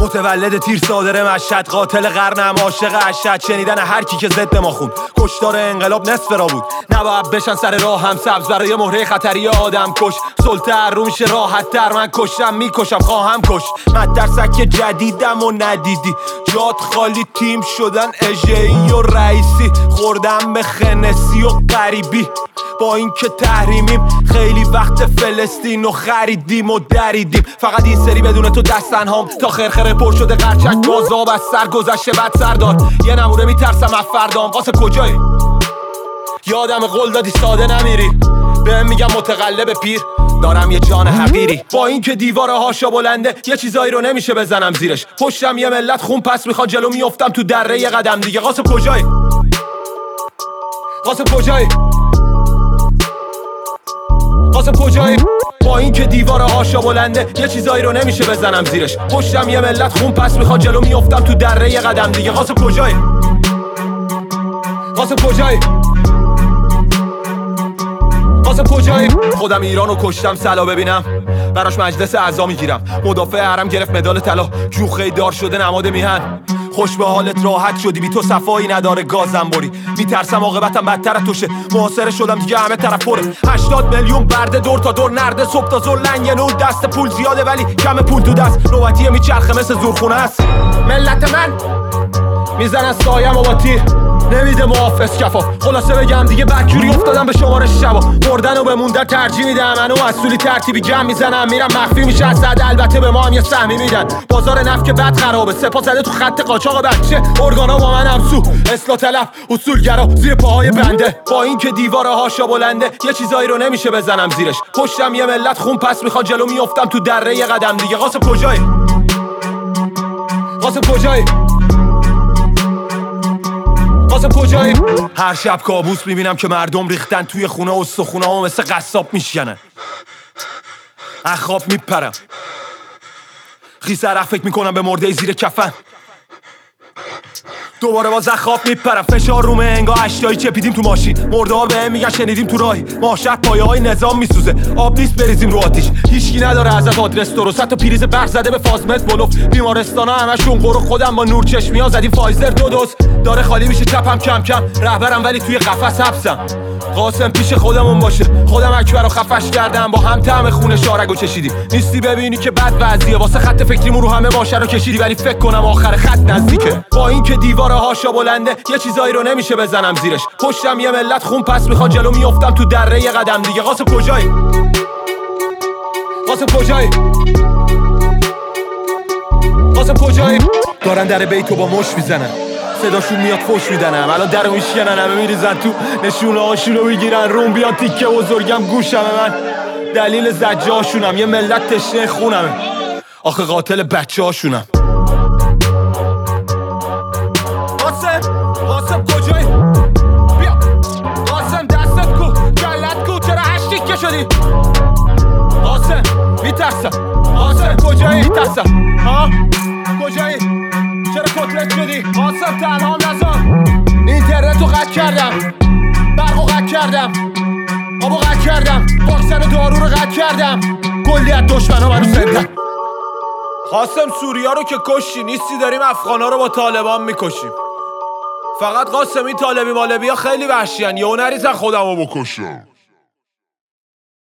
متولد تیر صادر مشهد قاتل قرنم عاشق اشد شنیدن هر کی که ضد ما خوند کشتار انقلاب نصف را بود. نباید بشن سر راه هم سبز. برای مهره خطری آدم کش. سلطه رو راحت تر. من کشم می‌کشم خواهم کش. مدرسک جدیدم و ندیدی. جات خالی تیم شدن اجهی و رئیسی. خوردم به خنسی و غریبی. با اینکه تحریمیم خیلی وقت فلسطین و خریدیم و دریدیم. فقط این سری بدون تو دستن هم تا خرخره پر شده قرچک بازاب از سر گذشته بد سر داد. یه نموره میترسم از فردام. قاسه کجایی؟ یادم قول دادی ساده نمیری. به میگم متقلب پیر. دارم یه جان حقیری. با اینکه دیوار هاشا بلنده یه چیزایی رو نمیشه بزنم زیرش. پشتم یه ملت خون پس می‌خواد جلو میفتم تو دره یه قدم دیگه. قاسم کجایی؟ قاسم کجایی؟ قاسم کجایی؟ با اینکه دیوار هاشا بلنده یه چیزایی رو نمیشه بزنم زیرش. پشتم یه ملت خون پس می‌خواد جلو میفتم تو دره یه قدم دیگه. قاسم کجایی؟ قاسم کجایی؟ قاسم کجایی؟ خودم ایرانو کشتم سلا ببینم. براش مجلس اعضا می‌گیرم. مدافع حرم گرفت مدال طلا جوخه دار شده نماد میهن. خوش به حالت راحت شدی. بی تو صفایی نداره گازم بری. میترسم عاقبتم بدتر توشه. محاصره شدم دیگه همه طرف پره. 80 میلیون برده دور تا دور نرده. صبح تا زور لنگ نور دست پول زیاده ولی کم پول تو دست. نوبتیه میچرخه مثل زورخونه است. ملت من می‌زنن سایم و با تیر. نمیده محافظ کفاف خلاصه بگم دیگه بکوری افتادم به شمارش شبا. مردن و به موندن ترجیح میدم. منو مسئولی ترتیبی جمع می‌زنم. میرم مخفی میشه از البته به ما هم یه سهمی میدن. بازار نفت که بد خرابه. سپا زده تو خط قاچاق بچه. ارگانا با من همسو اصلاح طلب اصولگرا. زیر پاهای بنده. با اینکه دیوار هاشا بلنده. یه چیزایی رو نمیشه بزنم زیرش. پشتم یه ملت خون پس می‌خواد جلو میافتم تو دره یه قدم. دیگه قاسم کجایی؟ قاسم کجایی؟ قاسم کجایی؟ هر شب کابوس می‌بینم که مردم ریختن توی خونه و سخونه ها مثل قصاب میشکنن اخواب میپرم. خیس عرق فکر می‌کنم به مرده زیر کفن. دوباره با خواب میپرم. فشار رومه انگا اشتایی چپیدیم تو ماشین. مرده ها به میگن شنیدیم تو راهی. ماشر پایه های نظام میسوزه. آب نیست بریزیم رو آتیش. هیچکی نداره ازت آدرس درست. حتی پریز برق زده به فازمت بلوف. بیمارستان ها همشون قرو خودم با نور چشمی ها فایزر دو دوز. داره خالی میشه چپم کم کم. رهبرم ولی توی قفس حبسم. قاسم پیش خودمون باشه. خودم اکبر رو خفش کردم. با هم طعم خونه شارگو چشیدیم. نیستی ببینی که بد وضعیه. واسه خط فکریمون رو همه ماشه رو کشیدی. ولی فکر کنم آخر خط نزدیکه. با اینکه دیوار هاشا بلنده. یه چیزایی رو نمیشه بزنم زیرش. پشتم یه ملت خون پس می‌خواد جلو میافتم تو دره یه قدم دیگه. قاسم کجایی؟ قاسم کجایی؟ قاسم کجایی؟ دارن در بیتو با مش می‌زنن. صداشون میاد فش میدنم. الان درو میشکنن همه میریزن تو نشونه هاشون رو می‌گیرن. روم بیاد تیکه بزرگم گوشم من. دلیل زجه هاشونم یه ملت تشنه خونمه. آخه قاتل بچه هاشونم قاسم کجایی؟ بیا. قاسم دستت کو. جلت کو. چرا هشتی که شدی؟ قاسم میترسم قاسم کجایی؟ میترسم ها؟ کجایی؟ چرا کتلت شدی؟ قاسم تنها نزار. اینترنت رو قد کردم. برق رو کردم. آب رو کردم. واکسن و دارو رو قد کردم. کلی از دشمن ها منو زندن قاسم سوریا رو که کشی نیستی داریم افغانا رو با طالبان می‌کشیم. فقط قاسم این طالبی مالبی ها خیلی وحشی هن یهو نریزن خودم رو بکشم.